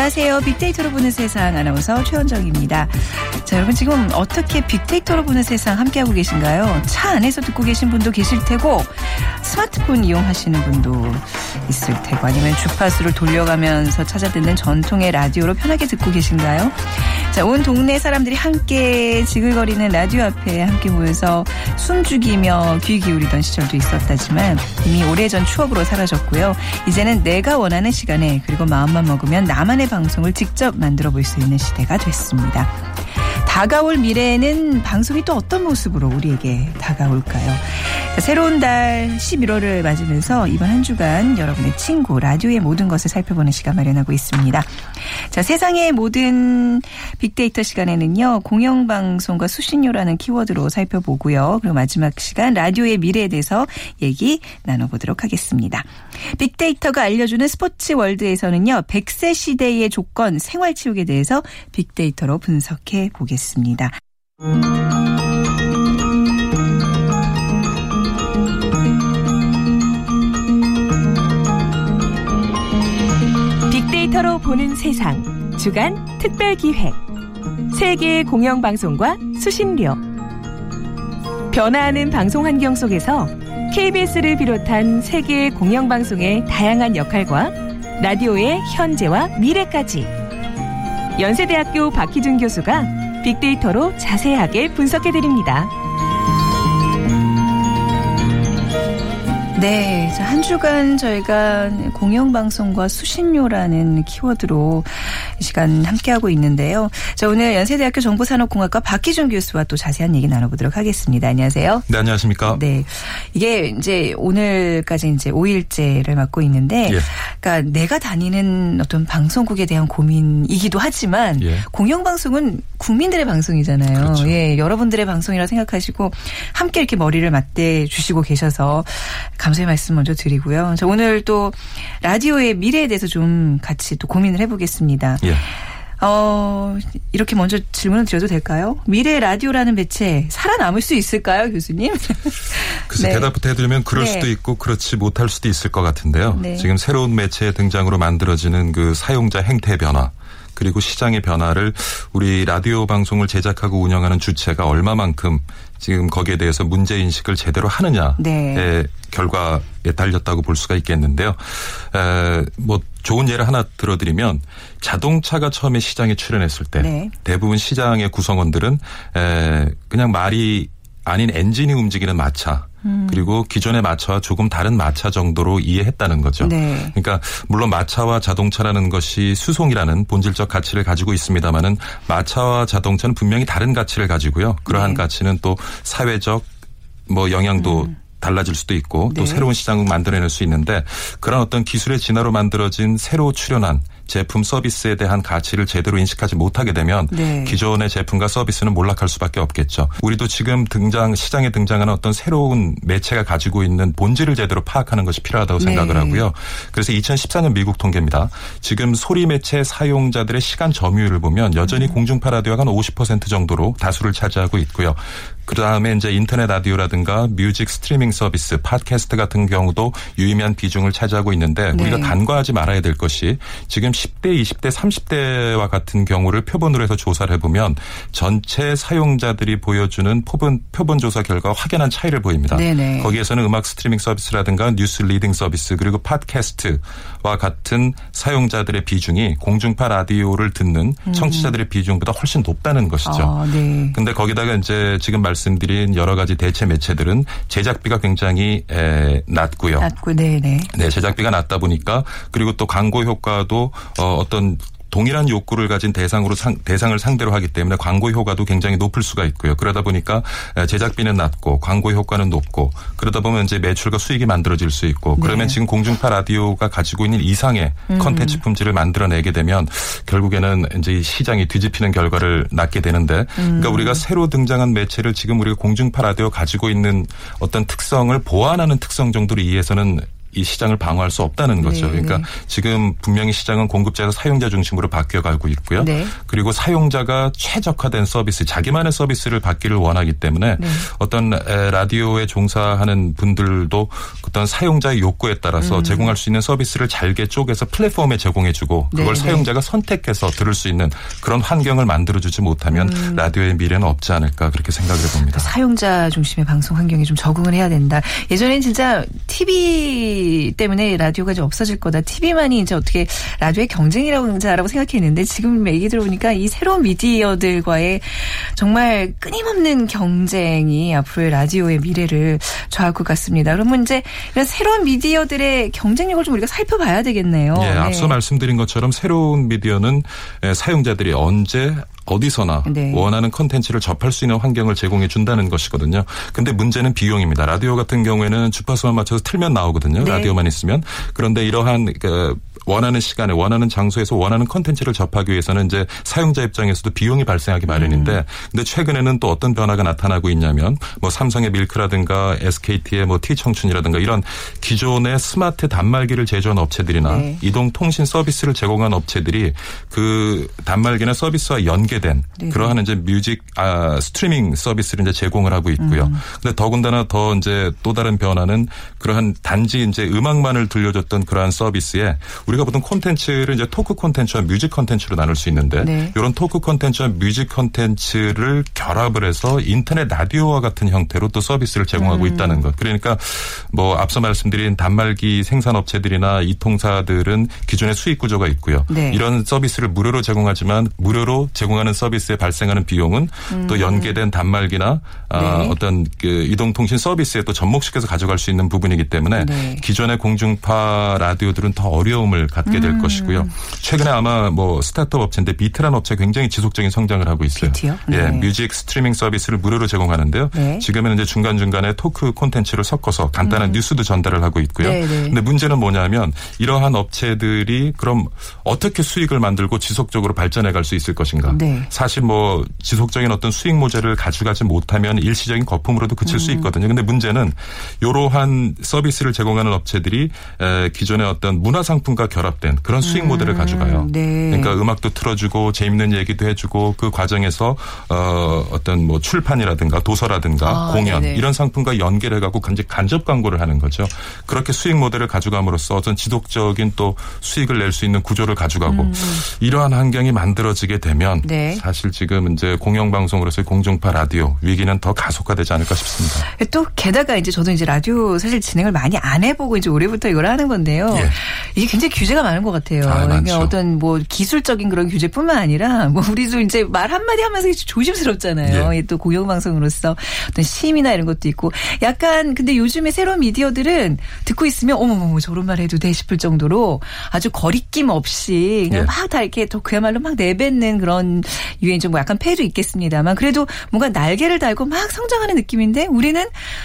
안녕하세요. 빅데이터로 보는 세상 아나운서 최원정입니다. 자, 여러분 지금 어떻게 빅데이터로 보는 세상 함께하고 계신가요? 차 안에서 듣고 계신 분도 계실 테고 스마트폰 이용하시는 분도 있을 테고 아니면 주파수를 돌려가면서 찾아 듣는 전통의 라디오로 편하게 듣고 계신가요? 자, 온 동네 사람들이 함께 지글거리는 라디오 앞에 함께 모여서 숨죽이며 귀 기울이던 시절도 있었다지만 이미 오래전 추억으로 사라졌고요. 이제는 내가 원하는 시간에 그리고 마음만 먹으면 나만의 방송을 직접 만들어 볼 수 있는 시대가 됐습니다. 다가올 미래에는 방송이 또 어떤 모습으로 우리에게 다가올까요? 새로운 달 11월을 맞으면서 이번 한 주간 여러분의 친구 라디오의 모든 것을 살펴보는 시간 마련하고 있습니다. 자, 세상의 모든 빅데이터 시간에는요. 공영방송과 수신료라는 키워드로 살펴보고요. 그리고 마지막 시간 라디오의 미래에 대해서 얘기 나눠보도록 하겠습니다. 빅데이터가 알려주는 스포츠 월드에서는요. 100세 시대의 조건 생활치육에 대해서 빅데이터로 분석해 보겠습니다. 보는 세상. 주간 특별 기획. 세계 공영 방송과 수신료. 변화하는 방송 환경 속에서 KBS를 비롯한 세계 공영 방송의 다양한 역할과 라디오의 현재와 미래까지. 연세대학교 박희준 교수가 빅데이터로 자세하게 분석해 드립니다. 네. 자, 한 주간 저희가 공영방송과 수신료라는 키워드로 이 시간 함께하고 있는데요. 자, 오늘 연세대학교 정보산업공학과 박기준 교수와 또 자세한 얘기 나눠보도록 하겠습니다. 안녕하세요. 네, 안녕하십니까. 네. 이게 이제 오늘까지 이제 5일째를 맡고 있는데, 예. 그러니까 내가 다니는 어떤 방송국에 대한 고민이기도 하지만, 예. 공영방송은 국민들의 방송이잖아요. 그렇죠. 예, 여러분들의 방송이라 생각하시고 함께 이렇게 머리를 맞대 주시고 계셔서 감사의 말씀 먼저 드리고요. 자, 오늘 또 라디오의 미래에 대해서 좀 같이 또 고민을 해보겠습니다. 예. 어, 이렇게 먼저 질문을 드려도 될까요? 미래 라디오라는 매체 살아남을 수 있을까요, 교수님? 글쎄 네. 대답부터 해드리면 그럴 네. 수도 있고 그렇지 못할 수도 있을 것 같은데요. 네. 지금 새로운 매체의 등장으로 만들어지는 그 사용자 행태 변화 그리고 시장의 변화를 우리 라디오 방송을 제작하고 운영하는 주체가 얼마만큼 지금 거기에 대해서 문제 인식을 제대로 하느냐의 네. 결과에 달렸다고 볼 수가 있겠는데요. 에, 뭐 좋은 예를 하나 들어드리면 자동차가 처음에 시장에 출현했을 때 네. 대부분 시장의 구성원들은 에, 그냥 말이 아닌 엔진이 움직이는 마차 음. 그리고 기존의 마차와 조금 다른 마차 정도로 이해했다는 거죠. 네. 그러니까 물론 마차와 자동차라는 것이 수송이라는 본질적 가치를 가지고 있습니다마는 마차와 자동차는 분명히 다른 가치를 가지고요. 그러한 네. 가치는 또 사회적 뭐 영향도 달라질 수도 있고 음. 네. 또 새로운 시장을 만들어낼 수 있는데 그런 어떤 기술의 진화로 만들어진 새로 출현한 제품 서비스에 대한 가치를 제대로 인식하지 못하게 되면 네. 기존의 제품과 서비스는 몰락할 수밖에 없겠죠. 우리도 지금 등장 시장에 등장하는 어떤 새로운 매체가 가지고 있는 본질을 제대로 파악하는 것이 필요하다고 네. 생각을 하고요. 그래서 2014년 미국 통계입니다. 지금 소리 매체 사용자들의 시간 점유율을 보면 여전히 음. 공중파 라디오가 한 50% 정도로 다수를 차지하고 있고요. 그 다음에 이제 인터넷 라디오라든가 music 스트리밍 서비스, 팟캐스트 같은 경우도 유의미한 비중을 차지하고 있는데 네. 우리가 간과하지 말아야 될 것이 지금 10대, 20대, 30대와 같은 경우를 표본으로 해서 조사를 해보면 전체 사용자들이 보여주는 표본, 표본 조사 결과 확연한 차이를 보입니다. 네네. 거기에서는 음악 스트리밍 서비스라든가 뉴스 reading 서비스 그리고 팟캐스트와 같은 사용자들의 비중이 공중파 라디오를 듣는 청취자들의 비중보다 훨씬 높다는 것이죠. 아, 네. 근데 거기다가 이제 지금 말씀드린 여러 가지 대체 매체들은 제작비가 굉장히 에, 낮고요. 낮고, 네네. 네, 제작비가 낮다 보니까 그리고 또 광고 효과도 어, 어떤 동일한 욕구를 가진 대상으로 상, 대상을 상대로 하기 때문에 광고 효과도 굉장히 높을 수가 있고요. 그러다 보니까 에, 제작비는 낮고 광고 효과는 높고 그러다 보면 이제 매출과 수익이 만들어질 수 있고 그러면 네. 지금 공중파 라디오가 가지고 있는 이상의 컨텐츠 품질을 만들어내게 되면 결국에는 이제 이 시장이 뒤집히는 결과를 낳게 되는데 그러니까 우리가 새로 등장한 매체를 지금 우리가 공중파 라디오 가지고 있는 어떤 특성을 보완하는 특성 정도로 이해해서는 이 시장을 방어할 수 없다는 거죠. 네, 그러니까 네. 지금 분명히 시장은 공급자에서 사용자 중심으로 바뀌어 가고 있고요. 네. 그리고 사용자가 최적화된 서비스, 자기만의 서비스를 받기를 원하기 때문에 네. 어떤 에, 라디오에 종사하는 분들도 어떤 사용자의 욕구에 따라서 음. 제공할 수 있는 서비스를 잘게 쪼개서 플랫폼에 제공해 주고 그걸 네, 네. 사용자가 선택해서 들을 수 있는 그런 환경을 만들어 주지 못하면 음. 라디오의 미래는 없지 않을까 그렇게 생각을 해 봅니다. 사용자 중심의 방송 환경에 좀 적응을 해야 된다. 예전엔 진짜 TV 때문에 라디오가 좀 없어질 거다. TV만이 이제 어떻게 라디오의 경쟁이라고 생각했는데 지금 얘기 들어보니까 이 새로운 미디어들과의 정말 끊임없는 경쟁이 앞으로의 라디오의 미래를 좌할 것 같습니다. 그러면 이제 이런 새로운 미디어들의 경쟁력을 좀 우리가 살펴봐야 되겠네요. 예, 네. 앞서 말씀드린 것처럼 새로운 미디어는 에, 사용자들이 언제 어디서나 네. 원하는 컨텐츠를 접할 수 있는 환경을 제공해 준다는 것이거든요. 근데 문제는 비용입니다. 라디오 같은 경우에는 주파수만 맞춰서 틀면 나오거든요. 네. 라디오만 있으면. 그런데 이러한 그 원하는 시간에 원하는 장소에서 원하는 컨텐츠를 접하기 위해서는 이제 사용자 입장에서도 비용이 발생하기 마련인데 음. 근데 최근에는 또 어떤 변화가 나타나고 있냐면 뭐 삼성의 밀크라든가 SKT의 뭐 T청춘이라든가 이런 기존의 스마트 단말기를 제조한 업체들이나 네. 이동 통신 서비스를 제공한 업체들이 그 단말기나 서비스와 연계 된 네. 그러한 이제 music 아 스트리밍 서비스를 이제 제공을 하고 있고요. 음. 근데 더군다나 더 이제 또 다른 변화는 그러한 단지 이제 음악만을 들려줬던 그러한 서비스에 우리가 보통 콘텐츠를 이제 talk 콘텐츠와 music 콘텐츠로 나눌 수 있는데 네. 이런 talk 콘텐츠와 music 콘텐츠를 결합을 해서 인터넷 라디오와 같은 형태로 또 서비스를 제공하고 음. 있다는 것. 그러니까 뭐 앞서 말씀드린 단말기 생산업체들이나 이통사들은 기존의 수익 구조가 있고요. 네. 이런 서비스를 무료로 제공하지만 무료로 제공 하는 서비스에 발생하는 비용은 또 연계된 단말기나 아, 음. 네. 어떤 그 이동통신 서비스에 또 접목시켜서 가져갈 수 있는 부분이기 때문에 네. 기존의 공중파 라디오들은 더 어려움을 갖게 음. 될 것이고요. 최근에 아마 뭐 스타트업 업체인데 비트라는 업체 가 굉장히 지속적인 성장을 하고 있어요. 비트요? 예, 네. music 스트리밍 서비스를 무료로 제공하는데요. 네. 지금은 이제 중간 중간에 talk 콘텐츠를 섞어서 간단한 뉴스도 전달을 하고 있고요. 네, 네. 근데 문제는 뭐냐면 이러한 업체들이 그럼 어떻게 수익을 만들고 지속적으로 발전해 갈 수 있을 것인가? 네. 사실 뭐 지속적인 어떤 수익 모델을 가져가지 못하면 일시적인 거품으로도 그칠 음. 수 있거든요. 근데 문제는 이러한 서비스를 제공하는 업체들이 에, 기존의 어떤 문화 상품과 결합된 그런 수익 모델을 가져가요. 네. 그러니까 음악도 틀어주고 재밌는 얘기도 해주고 그 과정에서 어 어떤 뭐 출판이라든가 도서라든가 아, 공연 네네. 이런 상품과 연결해가고 간접 간접 광고를 하는 거죠. 그렇게 수익 모델을 가져감으로써 어떤 지속적인 또 수익을 낼 수 있는 구조를 가져가고 이러한 환경이 만들어지게 되면 음. 네. 사실 지금 이제 공영방송으로서의 공중파 라디오 위기는 더 가속화되지 않을까 싶습니다. 또 게다가 이제 저도 이제 라디오 사실 진행을 많이 안 해보고 이제 올해부터 이걸 하는 건데요. 예. 이게 굉장히 규제가 많은 것 같아요. 아, 그러니까. 어떤 뭐 기술적인 그런 규제뿐만 아니라 뭐 우리도 이제 말 한마디 하면서 조심스럽잖아요. 예. 이또 공영방송으로서 어떤 심이나 이런 것도 있고 약간 근데 요즘에 새로운 미디어들은 듣고 있으면 어머머머 저런 말 해도 돼 싶을 정도로 아주 거리낌 없이 그냥 예. 막다 이렇게 또 그야말로 막 내뱉는 그런 유행 좀 약간 폐도 있겠습니다만 그래도 뭔가 날개를 달고 막 성장하는 느낌인데 우리는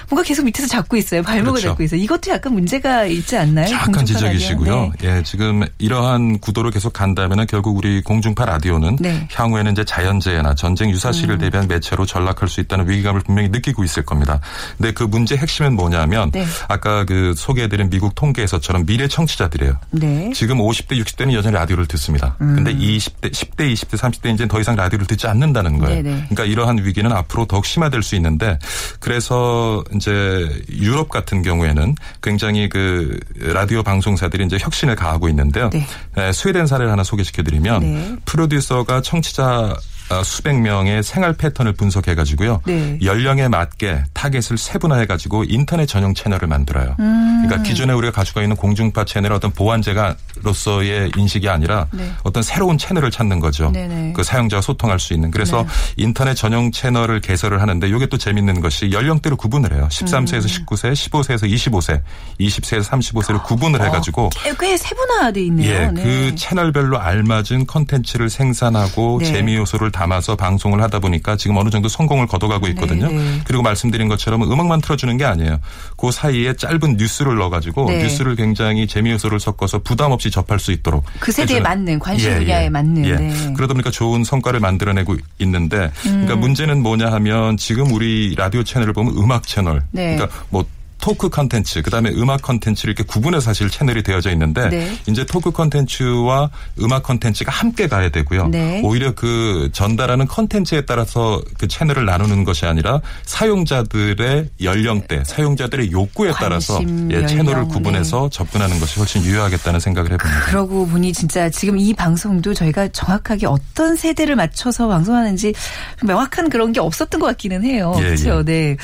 뭔가 계속 밑에서 잡고 있어요. 발목을 그렇죠. 잡고 있어요. 이것도 약간 문제가 있지 않나요? 약간? 지적이시고요. 네. 예, 지금 이러한 구도로 계속 간다면 결국 우리 공중파 라디오는 네. 음. 향후에는 이제 자연재해나 전쟁 유사시를 대비한 매체로 전락할 수 있다는 위기감을 분명히 느끼고 있을 겁니다. 근데 그 문제 핵심은 뭐냐면 네. 아까 그 소개해드린 미국 통계에서처럼 미래 청취자들이에요. 네. 지금 50대, 60대는 여전히 라디오를 듣습니다. 음. 근데 20대, 10대, 20대, 30대 이제 더 이상 라디오를 듣지 않는다는 거예요. 네네. 그러니까 이러한 위기는 앞으로 더욱 심화될 수 있는데 그래서 이제 유럽 같은 경우에는 굉장히 그 라디오 방송사들이 이제 혁신을 가하고 있는데요. 네. 에, 스웨덴 사례를 하나 소개시켜드리면 네. 프로듀서가 청취자 어, 수백 명의 생활 패턴을 분석해 가지고요. 네. 연령에 맞게 타겟을 세분화해 가지고 인터넷 전용 채널을 만들어요. 음. 그러니까 기존에 우리가 가지고 있는 공중파 채널의 어떤 보완재로서의 인식이 아니라 네. 어떤 새로운 채널을 찾는 거죠. 네네. 그 사용자와 소통할 수 있는. 그래서 네. 인터넷 전용 채널을 개설을 하는데 이게 또 재밌는 것이 연령대로 구분을 해요. 13세에서 19세, 15세에서 25세, 20세에서 35세를 구분을 해 가지고 꽤, 꽤 세분화돼 있네요. 예, 네. 그 채널별로 알맞은 컨텐츠를 생산하고 네. 재미 요소를 담아서 방송을 하다 보니까 지금 어느 정도 성공을 거둬가고 있거든요. 네, 네. 그리고 말씀드린 것처럼 음악만 틀어주는 게 아니에요. 그 사이에 짧은 뉴스를 넣어가지고 네. 뉴스를 굉장히 재미 요소를 섞어서 부담 없이 접할 수 있도록 그 세대에 맞는 관심 예, 분야에 예. 맞는. 예. 네. 그러다 보니까 좋은 성과를 만들어내고 있는데 음. 그러니까 문제는 뭐냐 하면 지금 우리 라디오 채널을 보면 음악 채널 네. 그러니까 뭐 talk 컨텐츠, 그다음에 음악 컨텐츠를 이렇게 구분해 사실 채널이 되어져 있는데 네. 이제 talk 컨텐츠와 음악 컨텐츠가 함께 가야 되고요. 네. 오히려 그 전달하는 컨텐츠에 따라서 그 채널을 나누는 것이 아니라 사용자들의 연령대, 사용자들의 욕구에 따라서 관심, 예, 채널을 연령, 구분해서 접근하는 것이 훨씬 유효하겠다는 생각을 해봅니다. 그러고 보니 진짜 지금 이 방송도 저희가 정확하게 어떤 세대를 맞춰서 방송하는지 좀 명확한 그런 게 없었던 것 같기는 해요. 예, 그렇죠. 예. 네.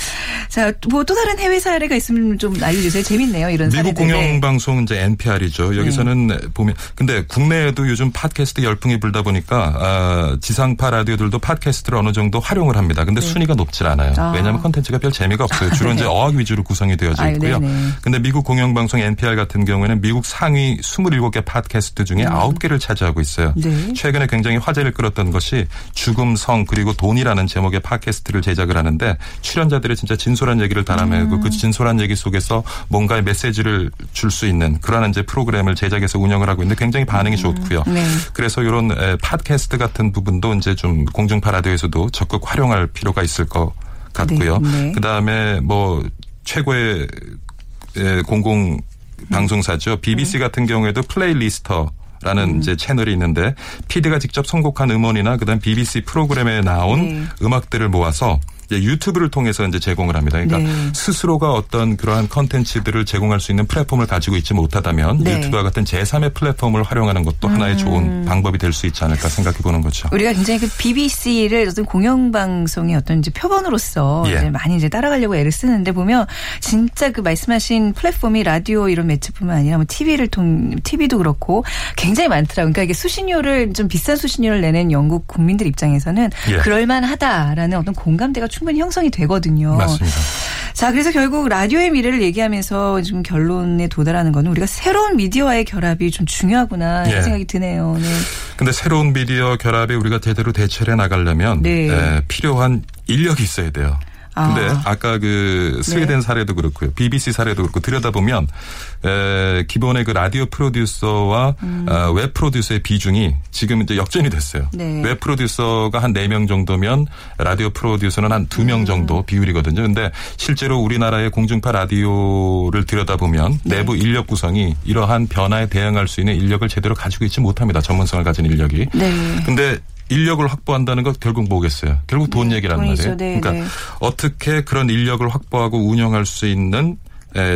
자, 뭐 또 다른 해외 사례가 있으면 좀 알려주세요. 재밌네요. 이런 미국. 네. 공영방송 이제 NPR이죠. 여기서는 보면 근데 국내에도 요즘 팟캐스트 열풍이 불다 보니까 아, 지상파 라디오들도 팟캐스트를 어느 정도 활용을 합니다. 근데 순위가 높질 않아요. 네. 아. 왜냐하면 컨텐츠가 별 재미가 없어요. 주로 이제 어학 위주로 구성이 되어져 있고요. 네네. 근데 미국 공영방송 NPR 같은 경우에는 미국 상위 27개 팟캐스트 중에 9개를 차지하고 있어요. 음. 네. 최근에 굉장히 화제를 끌었던 것이 죽음, 성 그리고 돈이라는 제목의 팟캐스트를 제작을 하는데 출연자들의 진짜 진솔한 얘기를 담아내고 음. 그 진솔한 얘기 속에서 뭔가의 메시지를 줄 수 있는 그러한 이제 프로그램을 제작해서 운영을 하고 있는데 굉장히 반응이 좋고요. 네. 그래서 이런 에, 팟캐스트 같은 부분도 이제 좀 공중파 라디오에서도 적극 활용할 필요가 있을 것 같고요. 네, 네. 그다음에 뭐 최고의 에, 공공 방송사죠. BBC 네. 같은 경우에도 플레이리스터 라는 음. 이제 채널이 있는데 PD가 직접 선곡한 음원이나 그다음 BBC 프로그램에 나온 네. 음악들을 모아서 이제 유튜브를 통해서 이제 제공을 합니다. 그러니까 네. 스스로가 어떤 그러한 컨텐츠들을 제공할 수 있는 플랫폼을 가지고 있지 못하다면 네. 음. 유튜브와 같은 제3의 플랫폼을 활용하는 것도 하나의 좋은 방법이 될 수 있지 않을까 생각해 보는 거죠. 우리가 굉장히 그 BBC를 어떤 공영방송의 어떤 이제 표본으로서 예. 이제 많이 이제 따라가려고 애를 쓰는데 보면 진짜 그 말씀하신 플랫폼이 라디오 이런 매체뿐만 아니라 뭐 TV를 통, TV도 그렇고 굉장히 많더라고요. 그러니까 이게 수신료를 좀 비싼 수신료를 내는 영국 국민들 입장에서는 예. 그럴만하다라는 어떤 공감대가 충 분히 형성이 되거든요. 맞습니다. 자, 그래서 결국 라디오의 미래를 얘기하면서 지금 결론에 도달하는 거는 우리가 새로운 미디어와의 결합이 좀 중요하구나 예. 생각이 드네요. 네. 근데 새로운 미디어 결합에 우리가 제대로 대처를 해 나가려면 네. 에, 필요한 인력이 있어야 돼요. 근데 아. 아. 까 그 스웨덴 네. 사례도 그렇고요. BBC 사례도 그렇고 들여다보면 에, 기존의 그 라디오 프로듀서와 어, 웹 프로듀서의 비중이 지금 이제 역전이 됐어요. 네. 웹 프로듀서가 한 4명 정도면 라디오 프로듀서는 한 2명 정도 비율이거든요. 근데 실제로 우리나라의 공중파 라디오를 들여다보면 내부 인력 구성이 이러한 변화에 대응할 수 있는 인력을 제대로 가지고 있지 못합니다. 전문성을 가진 인력이. 네. 근데 인력을 확보한다는 것 결국 뭐겠어요? 결국 돈 얘기란 돈이죠. 말이에요. 네, 그러니까 네. 어떻게 그런 인력을 확보하고 운영할 수 있는 에,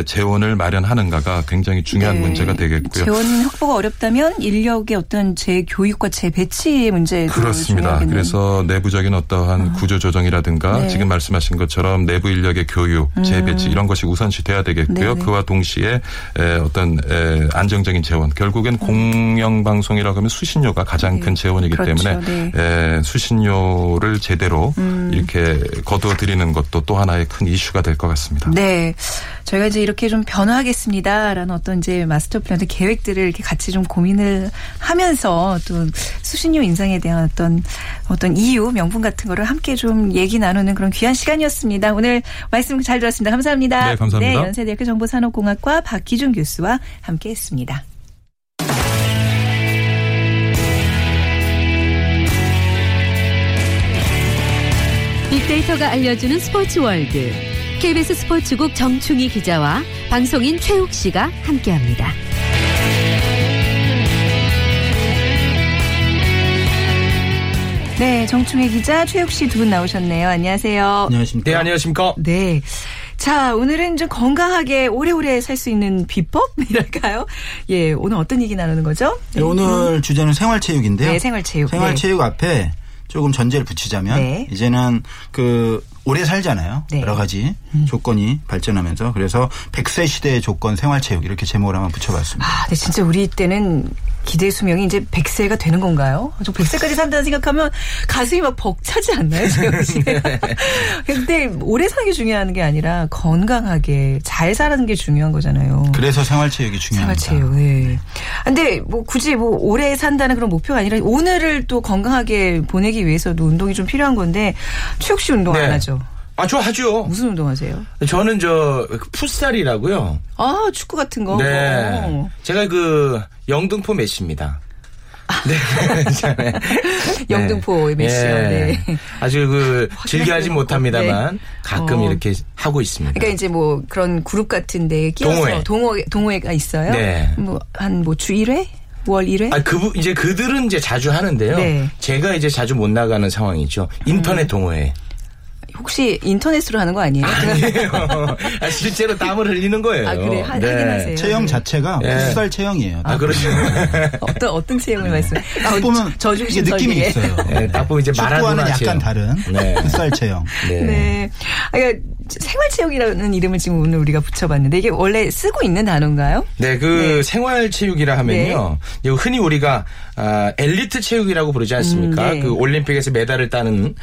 재원을 마련하는가가 굉장히 중요한 네. 문제가 되겠고요. 재원 확보가 어렵다면 인력의 어떤 재교육과 재배치의 문제도 그렇습니다. 그래서 내부적인 어떠한 구조 조정이라든가 네. 지금 말씀하신 것처럼 내부 인력의 교육, 재배치 이런 것이 우선시 돼야 되겠고요. 음. 네네. 그와 동시에 에, 어떤 에, 안정적인 재원. 결국엔 공영방송이라고 하면 수신료가 가장 큰 재원이기 음. 그렇죠. 때문에 에, 수신료를 제대로 음. 이렇게 거두어 드리는 것도 또 하나의 큰 이슈가 될 것 같습니다. 네. 저희가 이제 이렇게 좀 변화하겠습니다라는 어떤 이제 마스터 플랜 계획들을 이렇게 같이 좀 고민을 하면서 또 수신료 인상에 대한 어떤 어떤 이유, 명분 같은 거를 함께 좀 얘기 나누는 그런 귀한 시간이었습니다. 오늘 말씀 잘 들었습니다. 감사합니다. 네, 감사합니다. 네, 연세대학교 정보산업공학과 박기준 교수와 함께 했습니다. 빅데이터가 알려주는 스포츠 월드. KBS 스포츠국 정충희 기자와 방송인 최욱 씨가 함께합니다. 네, 정충혜 기자, 최욱 씨 두 분 나오셨네요. 안녕하세요. 안녕하십니까. 네, 안녕하십니까. 네. 자, 오늘은 좀 건강하게 오래오래 살 수 있는 비법이랄까요? 예, 오늘 어떤 얘기 나누는 거죠? 네, 오늘 주제는 생활체육인데요. 네, 생활체육. 생활체육 앞에 조금 전제를 붙이자면 네. 이제는 그 오래 살잖아요. 네. 여러 가지 조건이 발전하면서 그래서 100세 시대의 조건 생활체육 이렇게 제목을 한번 붙여봤습니다. 아, 근데 진짜 우리 때는 기대 수명이 이제 100세가 되는 건가요? 저 100세까지 산다는 생각하면 가슴이 막 벅차지 않나요, 재영 씨? 근데 오래 사는 게 중요한 게 아니라 건강하게 잘 사는 게 중요한 거잖아요. 그래서 생활체육이 중요합니다. 생활체육. 예. 근데 뭐 굳이 뭐 오래 산다는 그런 목표가 아니라 오늘을 또 건강하게 보내기 위해서도 운동이 좀 필요한 건데 최욱 씨 운동 안 네. 하죠? 아, 저 하죠. 무슨 운동 하세요? 저는 저 풋살이라고요. 아 축구 같은 거. 네. 어. 제가 그 영등포 메시입니다. 네. 영등포 MBC요. 네. 아주 그 즐겨하지 못합니다만 가끔 어. 이렇게 하고 있습니다. 그러니까 이제 뭐 그런 그룹 같은데 끼어서 동호회. 동호회 동호회가 있어요. 네. 뭐한뭐주 1회? 월 1회? 아, 그, 이제 그들은 이제 자주 하는데요. 네. 제가 이제 자주 못 나가는 상황이죠. 인터넷 음. 동호회. 혹시 인터넷으로 하는 거 아니에요? 아니에요. 아, 실제로 땀을 흘리는 거예요. 아, 그래. 하- 하긴 하세요. 체형 자체가 예. 풋살 체형이에요. 아, 그렇죠. 어떤 어떤 체형을 말씀? 딱 보면 저중심 이게 느낌이. 있어요. 네, 딱 보면 이제 마라도나 약간. 다른 네. 풋살 체형. 네. 네. 아, 그러니까 생활체육이라는 이름을 지금 오늘 우리가 붙여봤는데 이게 원래 쓰고 있는 단어인가요? 네, 그 네. 생활체육이라 하면요. 이제 흔히 우리가 아, 엘리트 체육이라고 부르지 않습니까? 음, 네. 그 올림픽에서 메달을 따는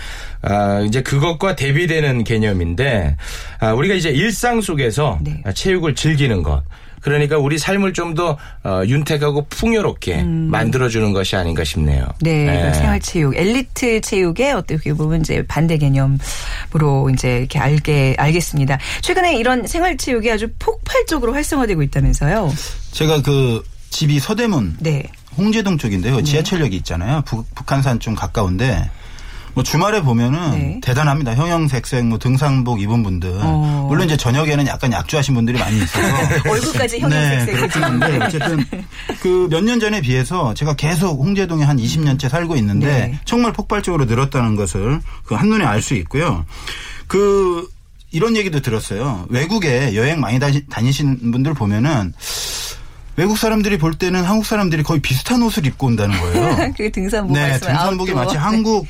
아, 이제 그것과 대비되는 개념인데 아, 우리가 이제 일상 속에서 네. 아, 체육을 즐기는 것. 그러니까 우리 삶을 좀더 어, 윤택하고 풍요롭게 만들어주는 것이 아닌가 싶네요. 음. 네, 그러니까 생활체육, 엘리트 체육의 어떻게 보면 이제 반대 개념으로 이제 이렇게 알게 알겠습니다. 최근에 이런 생활체육이 아주 폭발적으로 활성화되고 있다면서요? 제가 그 집이 서대문 네. 홍제동 쪽인데요. 지하철역이 있잖아요. 북, 북한산 좀 가까운데 뭐 주말에 보면은 네. 대단합니다. 형형색색 뭐 등산복 입은 분들. 어. 물론 이제 저녁에는 약간 약주하신 분들이 많이 있어서 얼굴까지 네, 형형색색. 그렇긴 한데 어쨌든 그 몇 년 전에 비해서 제가 계속 홍제동에 한 20년째 살고 있는데 네. 정말 폭발적으로 늘었다는 것을 그 한눈에 알 수 있고요. 그 이런 얘기도 들었어요. 외국에 여행 많이 다니, 다니시는 분들 보면은 외국 사람들이 볼 때는 한국 사람들이 거의 비슷한 옷을 입고 온다는 거예요. 그게 등산복 네, 등산복이 아웃도어. 마치 한국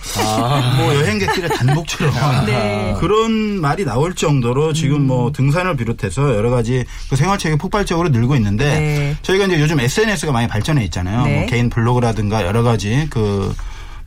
뭐 여행객들의 단복처럼 네. 그런 말이 나올 정도로 지금 뭐 음. 등산을 비롯해서 여러 가지 그 생활체육이 폭발적으로 늘고 있는데 네. 저희가 이제 요즘 SNS가 많이 발전해 있잖아요. 네. 뭐 개인 블로그라든가 여러 가지 그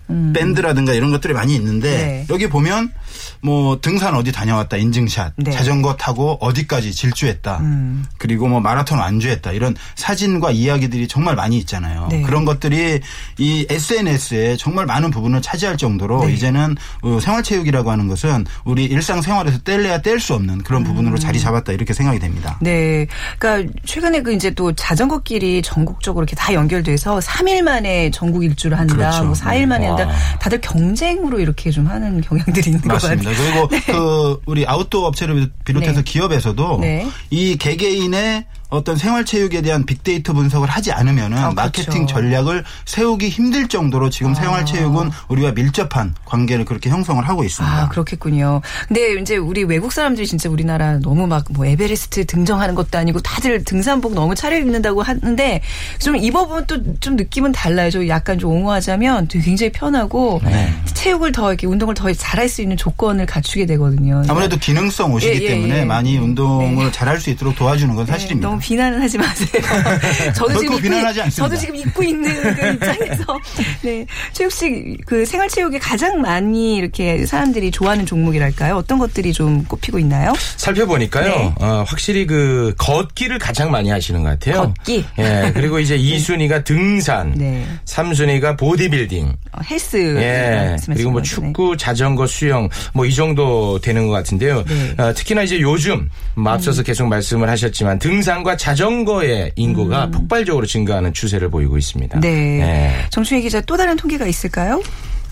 밴드라든가 이런 것들이 많이 있는데 음. 네. 여기 보면 뭐 등산 어디 다녀왔다 인증샷, 네. 자전거 타고 어디까지 질주했다, 음. 그리고 뭐 마라톤 완주했다 이런 사진과 이야기들이 정말 많이 있잖아요. 네. 그런 것들이 이 SNS에 정말 많은 부분을 차지할 정도로 네. 이제는 어, 생활체육이라고 하는 것은 우리 일상생활에서 뗄래야 뗄 수 없는 그런 부분으로 자리 잡았다 이렇게 생각이 됩니다. 네. 그러니까 최근에 그 이제 또 자전거길이 전국적으로 이렇게 다 연결돼서 3일 만에 전국 일주를 한다. 그렇죠. 뭐 4일 만에 와. 한다. 다들 경쟁으로 이렇게 좀 하는 경향들이 있는 것 맞습니다. 같아요. 그리고 그 우리 아웃도어 업체를 비롯해서 네. 기업에서도 네. 이 개개인의 어떤 생활체육에 대한 빅데이터 분석을 하지 않으면 은 아, 마케팅 그렇죠. 전략을 세우기 힘들 정도로 지금 아. 생활체육은 우리와 밀접한 관계를 그렇게 형성을 하고 있습니다. 아, 그렇겠군요. 근데 이제 우리 외국 사람들이 진짜 우리나라 너무 막 뭐 에베레스트 등정하는 것도 아니고 다들 등산복 너무 차려 입는다고 하는데 좀 입어보면 또 좀 느낌은 달라요. 저 약간 좀 옹호하자면 되게 굉장히 편하고 네. 체육을 더 이렇게 운동을 더 잘할 수 있는 조건을 갖추게 되거든요. 아무래도 기능성 옷이기 예, 예, 때문에 예. 많이 운동을 네. 잘할 수 있도록 도와주는 건 네, 사실입니다. 너무 비난은 하지 마세요. 저도 지금 입고, 비난하지 있- 않습니다. 저도 지금 입고 있는 그 입장에서 네 최욱 씨그 생활체육에 가장 많이 이렇게 사람들이 좋아하는 종목이랄까요? 어떤 것들이 좀 꼽히고 있나요? 살펴보니까요, 네. 어, 확실히 그 걷기를 가장 많이 하시는 것 같아요. 걷기? 예. 그리고 이제 2순위가 등산, 네. 3순위가 보디빌딩, 어, 헬스 예. 그리고 뭐. 네. 축구, 자전거, 수영 뭐 이 정도 되는 것 같은데요. 네. 어, 특히나 이제 요즘 뭐 앞서서 계속 말씀을 하셨지만 등산 과 자전거의 인구가 폭발적으로 증가하는 추세를 보이고 있습니다. 음. 네. 예. 정충희 기자 또 다른 통계가 있을까요?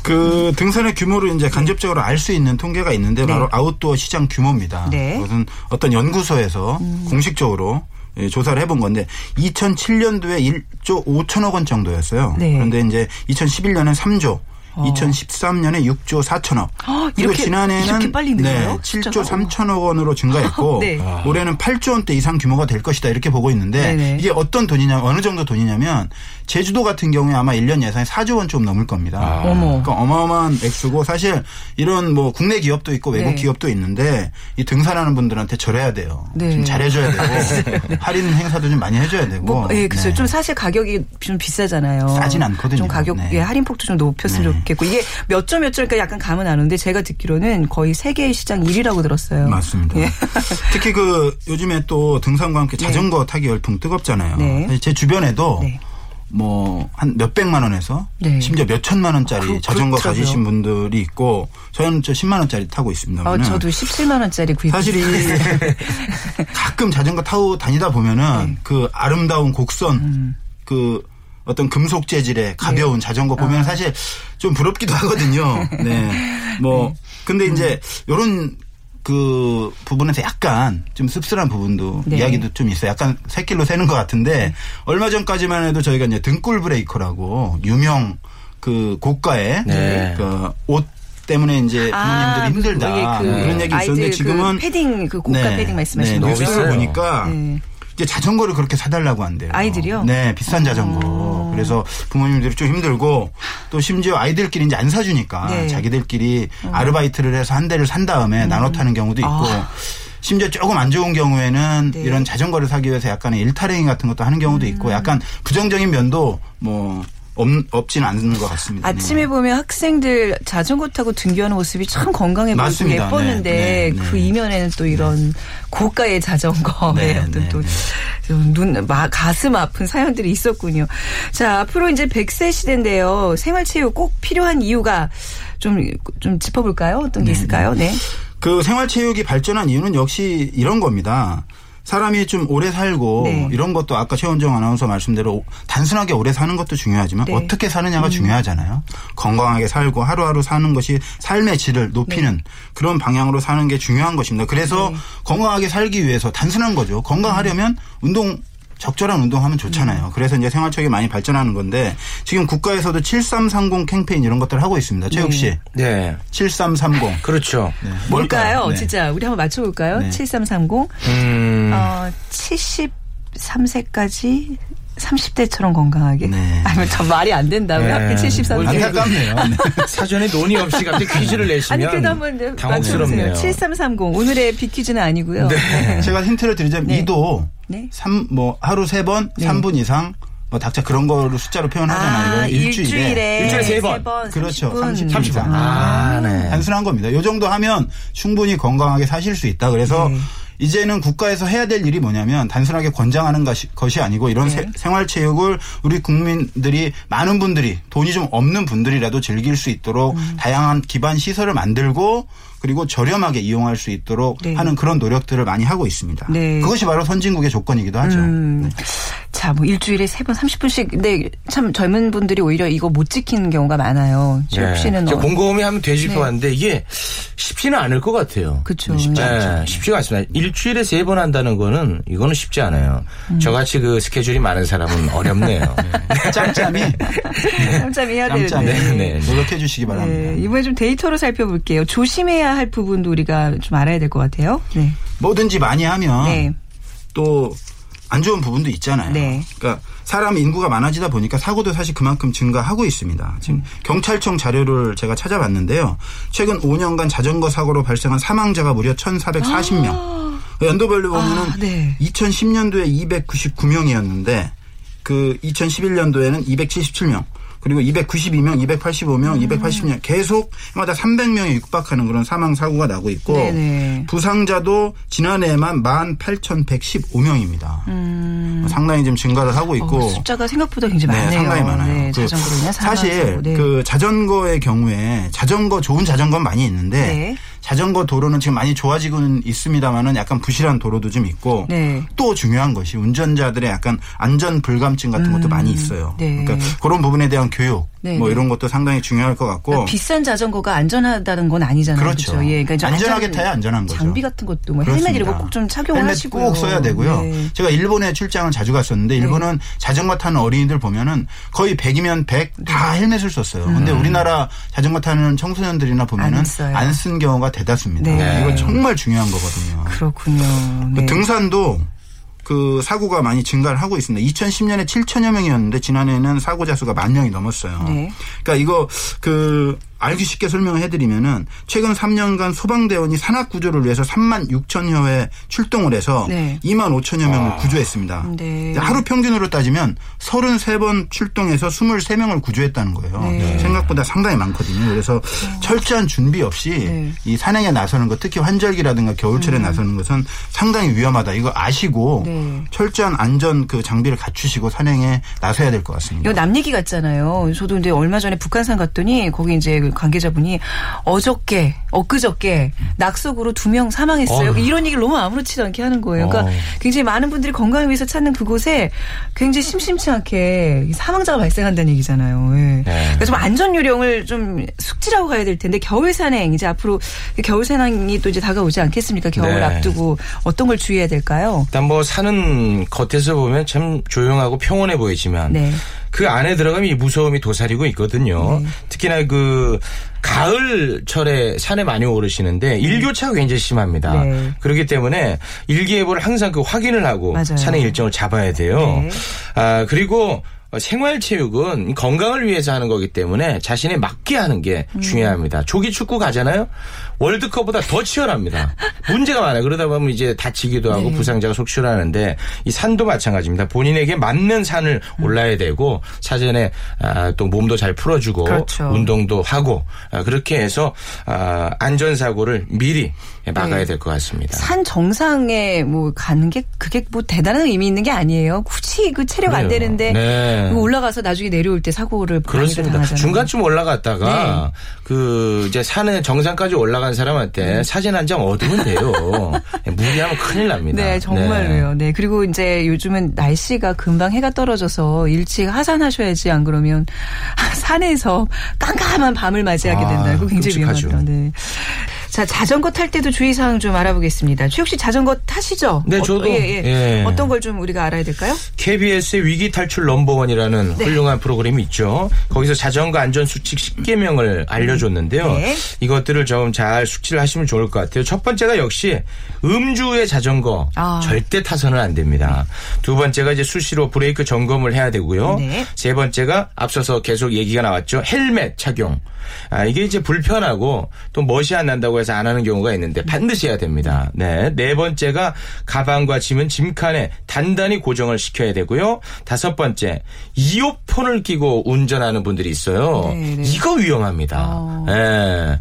그 등산의 규모를 이제 간접적으로 알 수 있는 통계가 있는데 바로 아웃도어 시장 규모입니다. 네. 그것은 어떤 연구소에서 공식적으로 예, 조사를 해본 건데 2007년도에 1조 5천억 원 정도였어요. 네. 그런데 이제 2011년에 3조. 2013년에 6조 4천억. 어, 그리고 이렇게- 지난해에는 이렇게? 네, 7조 숫자가? 3천억 원으로 증가했고 네. 올해는 8조 원대 이상 규모가 될 것이다 이렇게 보고 있는데 네네. 이게 어떤 돈이냐 어느 정도 돈이냐면 제주도 같은 경우에 아마 1년 예산이 4조 원 좀 넘을 겁니다. 어머. 그러니까 어마어마한 액수고 사실 이런 뭐 국내 기업도 있고 외국 네. 기업도 있는데 이 등산하는 분들한테 절해야 돼요. 네. 좀 잘해줘야 되고 할인 행사도 좀 많이 해줘야 되고. 뭐, 예, 그죠. 네. 좀 사실 가격이 좀 비싸잖아요. 싸진 않거든요. 좀 가격, 네. 예, 할인폭도 좀 높였으면 네. 좋겠고. 이게 몇 점 몇 점일까 약간 감은 안 오는데 제가 듣기로는 거의 세계 시장 1위라고 들었어요. 맞습니다. 예. 특히 그 요즘에 또 등산과 함께 자전거 타기 열풍 뜨겁잖아요. 네. 제 주변에도 네. 뭐 한 몇백만 원에서 네. 심지어 몇 천만 원짜리 그- 자전거 그렇더라고요. 가지신 분들이 있고 저는 저 10만 원짜리 타고 있습니다. 어, 저도 17만 원짜리 구입. 사실 이 가끔 자전거 타고 다니다 보면은 네. 그 아름다운 곡선 음. 그 어떤 금속 재질의 가벼운 자전거 보면 사실 좀 부럽기도 하거든요. 네. 뭐 근데 이제 요런 그 부분에서 약간 좀 씁쓸한 부분도 네. 이야기도 좀 있어요. 약간 새끼로 새는 것 같은데 얼마 전까지만 해도 저희가 이제 등골 브레이커라고 유명 그 고가의 네. 그옷 때문에 이제 부모님들이 힘들다 뭐 이게 그 그런 얘기 있었는데 아이들 지금은 그 패딩 그 고가 네. 패딩 말씀하시는 네, 거죠? 보니까 네. 이제 자전거를 그렇게 사달라고 한대요. 아이들이요? 어. 네, 비싼 자전거. 그래서 부모님들이 좀 힘들고 또 심지어 아이들끼리 이제 안 사주니까 네. 음. 자기들끼리 아르바이트를 해서 한 대를 산 다음에 나눠 타는 경우도 있고 심지어 조금 안 좋은 경우에는 아. 네. 이런 자전거를 사기 위해서 약간의 일탈행위 같은 것도 하는 경우도 음. 있고 약간 부정적인 면도 뭐 없, 없지는 않는 것 같습니다. 아침에 네. 보면 학생들 자전거 타고 등교하는 모습이 참 건강해 보이고. 예뻤는데 네, 네, 그 네. 이면에는 또 이런 고가의 자전거의 네, 어떤 네, 또 네. 눈, 마, 가슴 아픈 사연들이 있었군요. 자, 앞으로 이제 100세 시대인데요. 생활체육 꼭 필요한 이유가 좀, 좀 짚어볼까요? 어떤 게 있을까요? 네. 그 생활체육이 발전한 이유는 역시 이런 겁니다. 사람이 좀 오래 살고 네. 이런 것도 아까 최원정 아나운서 말씀대로 오- 단순하게 오래 사는 것도 중요하지만 네. 어떻게 사느냐가 중요하잖아요. 건강하게 살고 하루하루 사는 것이 삶의 질을 높이는 그런 방향으로 사는 게 중요한 것입니다. 그래서 네. 건강하게 살기 위해서 단순한 거죠. 건강하려면 운동 적절한 운동하면 좋잖아요. 그래서 이제 생활체육이 많이 발전하는 건데 지금 국가에서도 7330 캠페인 이런 것들을 하고 있습니다. 최욱 씨. 네. 7330. 그렇죠. 뭘까요? 네. 진짜 우리 한번 맞춰볼까요? 네. 7330. 음. 어, 73세까지 30대처럼 건강하게. 네. 아니면 참 말이 안 된다. 왜 네. 하필 73세. 안타깝네요. 네. 사전에 논의 없이 갑자기 퀴즈를 내시면 아니, 그래도 한번. 맞춰보세요. 7330. 오늘의 비퀴즈는 아니고요. 네. 제가 힌트를 드리자면 네. 이도 네. 삼뭐 하루 세 번, 네. 삼분 이상 뭐 각자 그런 거로 숫자로 표현하잖아요. 아, 일주일에. 일주일에, 일주일에 세 번. 그렇죠. 30분. 30분 이상. 아, 네. 단순한 겁니다. 요 정도 하면 충분히 건강하게 사실 수 있다. 그래서 네. 이제는 국가에서 해야 될 일이 뭐냐면 단순하게 권장하는 것이, 것이 아니고 이런 네. 세- 생활체육을 우리 국민들이 많은 분들이 돈이 좀 없는 분들이라도 즐길 수 있도록 음. 다양한 기반 시설을 만들고 그리고 저렴하게 이용할 수 있도록 네. 하는 그런 노력들을 많이 하고 있습니다. 네. 그것이 바로 선진국의 조건이기도 하죠. 음. 네. 자, 뭐 일주일에 세번 30분씩. 근데 참 젊은 분들이 오히려 이거 못 지키는 경우가 많아요. 최욱 씨는 제가 어, 곰곰이 한번 되짚어봤는데 이게 쉽지는 않을 것 같아요. 그쵸. 쉽지 네. 않죠. 네, 쉽지가 않습니다. 일주일에 세 번 한다는 거는 이거는 쉽지 않아요. 음. 저같이 그 스케줄이 많은 사람은 어렵네요. 짬짬이 짬짬이 해야 짬짬이 되는데. 네, 네. 노력해 주시기 바랍니다. 네, 이번에 좀 데이터로 살펴볼게요. 조심해야 할 부분도 우리가 좀 알아야 될 것 같아요. 네. 뭐든지 많이 하면 네. 또안 좋은 부분도 있잖아요. 네. 그러니까 사람 인구가 많아지다 보니까 사고도 사실 그만큼 증가하고 있습니다. 지금 음. 경찰청 자료를 제가 찾아봤는데요. 최근 5년간 자전거 사고로 발생한 사망자가 무려 1,440명. 연도별로 보면은 아, 네. 2010년도에 299명이었는데 그 2011년도에는 277명. 그리고 292명, 285명, 음. 280명 계속 해마다 300명에 육박하는 그런 사망 사고가 나고 있고 네네. 부상자도 지난해에만 18,115명입니다. 상당히 좀 증가를 하고 있고 음. 어, 숫자가 생각보다 굉장히 네, 많네요. 상당히 많아요. 네, 그 자전거로 인한 사실. 네. 그 자전거의 경우에 자전거 좋은 자전거는 많이 있는데 네. 자전거 도로는 지금 많이 좋아지고는 있습니다만은 약간 부실한 도로도 좀 있고 네. 또 중요한 것이 운전자들의 약간 안전 불감증 같은 것도 많이 있어요. 네. 그러니까 그런 부분에 대한 교육 네, 뭐 네. 이런 것도 상당히 중요할 것 같고 그러니까 비싼 자전거가 안전하다는 건 아니잖아요. 그렇죠. 그렇죠. 예, 그러니까 좀 안전하게 안전- 타야 안전한 거죠. 장비 같은 것도 뭐 헬멧. 이런 거 꼭 좀 착용을 헬멧 하시고요. 꼭 써야 되고요. 네. 제가 일본에 출장을 자주 갔었는데 일본은 자전거 타는 어린이들 보면은 거의 100이면 100 다 헬멧을 썼어요. 근데 우리나라 자전거 타는 청소년들이나 보면은 음. 안쓴 경우가 대다수입니다. 네. 이거 정말 중요한 거거든요. 그렇군요. 그 네. 등산도 그 사고가 많이 증가를 하고 있습니다. 2010년에 7천여 명이었는데 지난해에는 사고자 수가 만 명이 넘었어요. 네. 그러니까 이거 그 알기 쉽게 설명을 해드리면은 최근 3년간 소방대원이 산악 구조를 위해서 3만 6천여 회 출동을 해서 네. 2만 5천여 명을 구조했습니다. 네. 하루 평균으로 따지면 33번 출동해서 23명을 구조했다는 거예요. 네. 생각보다 상당히 많거든요. 그래서 철저한 준비 없이 네. 이 산행에 나서는 것, 특히 환절기라든가 겨울철에 나서는 것은 상당히 위험하다. 이거 아시고 네. 철저한 안전 그 장비를 갖추시고 산행에 나서야 될 것 같습니다. 이거 남 얘기 같잖아요. 저도 근데 얼마 전에 북한산 갔더니 거기 이제 그 관계자분이 어저께 엊그저께 낙석으로 두 명 사망했어요. 어휴. 이런 얘기를 너무 아무렇지도 않게 하는 거예요. 그러니까 어. 굉장히 많은 분들이 건강을 위해서 찾는 그곳에 굉장히 심심치 않게 사망자가 발생한다는 얘기잖아요. 예. 네. 그래서 좀 안전 요령을 좀 숙지라고 가야 될 텐데 겨울 산행 이제 앞으로 겨울 산행이 또 이제 다가오지 않겠습니까? 겨울 네. 앞두고 어떤 걸 주의해야 될까요? 일단 뭐 사는 겉에서 보면 참 조용하고 평온해 보이지만 네. 그 안에 들어가면 이 무서움이 도사리고 있거든요. 네. 특히나 그 가을철에 산에 많이 오르시는데 일교차가 굉장히 심합니다. 네. 그렇기 때문에 일기예보를 항상 그 확인을 하고 맞아요. 산의 일정을 잡아야 돼요. 네. 아 그리고 생활체육은 건강을 위해서 하는 거기 때문에 자신에 맞게 하는 게 음. 중요합니다. 조기 축구 가잖아요. 월드컵보다 더 치열합니다. 문제가 많아요. 그러다 보면 이제 다치기도 하고 네. 부상자가 속출하는데 이 산도 마찬가지입니다. 본인에게 맞는 산을 음. 올라야 되고 사전에 아, 또 몸도 잘 풀어주고 그렇죠. 운동도 하고 아, 그렇게 해서 아, 안전사고를 미리 막아야 네. 될것 같습니다. 산 정상에 뭐 가는 게 그게 뭐 대단한 의미 있는 게 아니에요. 굳이 그 체력 안 그래요. 되는데 네. 올라가서 나중에 내려올 때 사고를 그렇습니다. 중간쯤 올라갔다가 네. 그 이제 산에 정상까지 올라 간 사람한테 사진 한 장 얻으면 돼요. 무리하면 큰일 납니다. 네, 정말로요. 네. 그리고 이제 요즘은 날씨가 금방 해가 떨어져서 일찍 하산하셔야지 안 그러면 산에서 깜깜한 밤을 맞이하게 아, 된다. 그거 굉장히 끔찍하죠. 위험하다. 네. 자, 자전거 탈 때도 주의사항 좀 알아보겠습니다. 최욱 씨 자전거 타시죠? 네, 저도. 예, 예. 예. 어떤 걸 좀 우리가 알아야 될까요? KBS의 위기 탈출 넘버원이라는 네. 훌륭한 프로그램이 있죠. 거기서 자전거 안전 수칙 10개명을 알려줬는데요. 네. 이것들을 좀 잘 숙지를 하시면 좋을 것 같아요. 첫 번째가 역시 음주의 자전거 아. 절대 타서는 안 됩니다. 두 번째가 이제 수시로 브레이크 점검을 해야 되고요. 네. 세 번째가 앞서서 계속 얘기가 나왔죠. 헬멧 착용. 아, 이게 이제 불편하고 또 멋이 안 난다고 해서 안 하는 경우가 있는데 반드시 해야 됩니다. 네. 네 번째가 가방과 짐은 짐칸에 단단히 고정을 시켜야 되고요. 다섯 번째, 이어폰을 끼고 운전하는 분들이 있어요. 네, 네. 이거 위험합니다. 어. 예.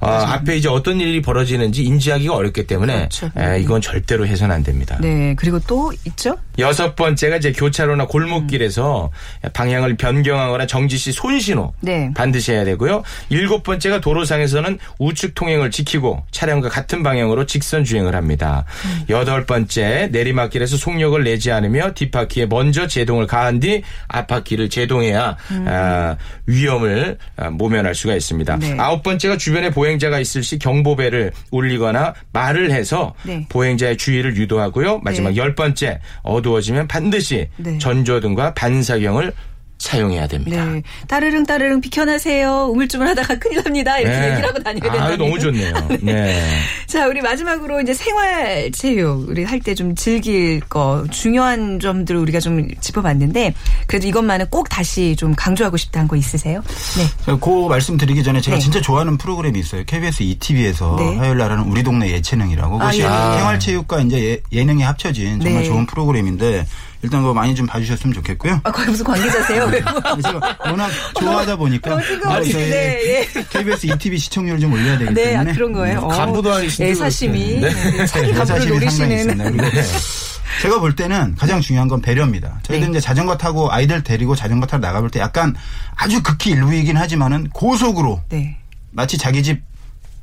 아, 앞에 이제 어떤 일이 벌어지는지 인지하기가 어렵기 때문에 그렇죠. 예, 이건 절대로 해서는 안 됩니다. 네. 그리고 또 있죠? 여섯 번째가 이제 교차로나 골목길에서 방향을 변경하거나 정지시 손신호 네. 반드시 해야 되고요. 일곱 번째가 도로상에서는 우측 통행을 지키고 차량과 같은 방향으로 직선 주행을 합니다. 여덟 번째 내리막길에서 속력을 내지 않으며 뒷바퀴에 먼저 제동을 가한 뒤 앞바퀴를 제동해야 아, 위험을 아, 모면할 수가 있습니다. 네. 아홉 번째가 주변에 보행자가 있을 시 경보배를 울리거나 말을 해서 네. 보행자의 주의를 유도하고요. 마지막 네. 열 번째 어두워지면 반드시 네. 전조등과 반사경을 사용해야 됩니다. 네. 따르릉 따르릉 비켜나세요. 우물쭈물 하다가 큰일 납니다. 이렇게 네. 얘기를 하고 다녀야 된다. 아, 너무 좋네요. 네. 자, 우리 마지막으로 이제 생활 체육 우리 할 때 좀 즐길 거 중요한 점들을 우리가 좀 짚어봤는데 그래도 이것만은 꼭 다시 좀 강조하고 싶다 한거 있으세요? 네. 그 말씀 드리기 전에 제가 네. 진짜 좋아하는 프로그램이 있어요. KBS ETV에서 네. 화요일 날 하는 우리 동네 예체능이라고. 아, 그것이 예. 생활 체육과 이제 예, 능이 합쳐진 정말 네. 좋은 프로그램인데 일단 그거 많이 좀 봐주셨으면 좋겠고요. 아, 거기 무슨 관계자세요? 제가 워낙 좋아하다 보니까 뜬금없이, 저희 네, 예. KBS ETV 시청률을 좀 올려야 되기 네, 아, 때문에 그런 거예요. 네. 어, 간부도 아니신데 애사심이 그렇게. 네. 차기 간부를 사실이 상당히 노리시는. 있습니다. 그리고 제가 볼 때는 가장 중요한 건 배려입니다. 저희도 네. 이제 자전거 타고 아이들 데리고 자전거 타러 나가볼 때 약간 아주 극히 일부이긴 하지만은 고속으로 네. 마치 자기 집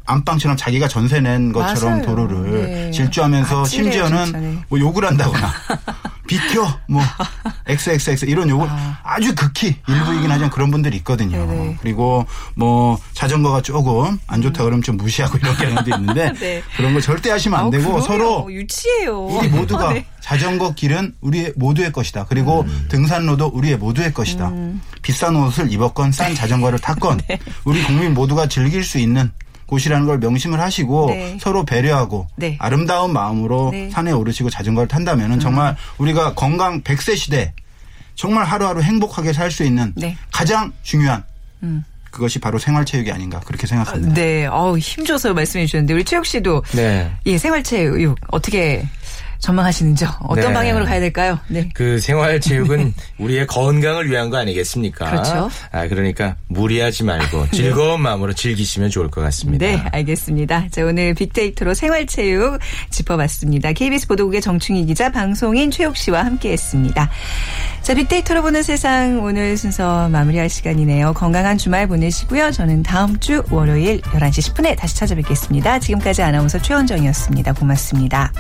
안방처럼 자기가 전세 낸 것처럼 맞아요. 도로를 네. 질주하면서 아찔해요, 심지어는 진짜, 네. 뭐 욕을 한다거나 비켜 뭐 XXX 이런 욕을 아. 아주 극히 일부이긴 하지만 그런 분들이 있거든요. 네네. 그리고 뭐 자전거가 조금 안 좋다 그러면 좀 무시하고 이런 경우도 있는데 네. 그런 거 절대 하시면 안 아우, 되고 그럼요. 서로 유치해요. 우리 모두가 네. 자전거 길은 우리의 모두의 것이다. 그리고 등산로도 우리의 모두의 것이다. 음. 비싼 옷을 입었건 네. 싼 자전거를 탔건 우리 국민 모두가 즐길 수 있는 곳이라는 걸 명심을 하시고 네. 서로 배려하고 네. 아름다운 마음으로 네. 음. 산에 오르시고 자전거를 탄다면은 정말 우리가 건강 100세 시대 정말 하루하루 행복하게 살 수 있는 네. 가장 중요한 음. 그것이 바로 생활체육이 아닌가 그렇게 생각합니다. 네. 어우, 힘줘서 말씀해 주셨는데 우리 최욱 씨도 네. 예, 생활체육 어떻게 전망하시는죠? 어떤 네. 방향으로 가야 될까요? 네. 그 생활체육은 우리의 건강을 위한 거 아니겠습니까? 그렇죠. 아, 그러니까 무리하지 말고 즐거운 마음으로 즐기시면 좋을 것 같습니다. 네, 알겠습니다. 자, 오늘 빅데이터로 생활체육 짚어봤습니다. KBS 보도국의 정충희 기자, 방송인 최욱 씨와 함께했습니다. 자, 빅데이터로 보는 세상 오늘 순서 마무리할 시간이네요. 건강한 주말 보내시고요. 저는 다음 주 월요일 11시 10분에 다시 찾아뵙겠습니다. 지금까지 아나운서 최원정이었습니다. 고맙습니다.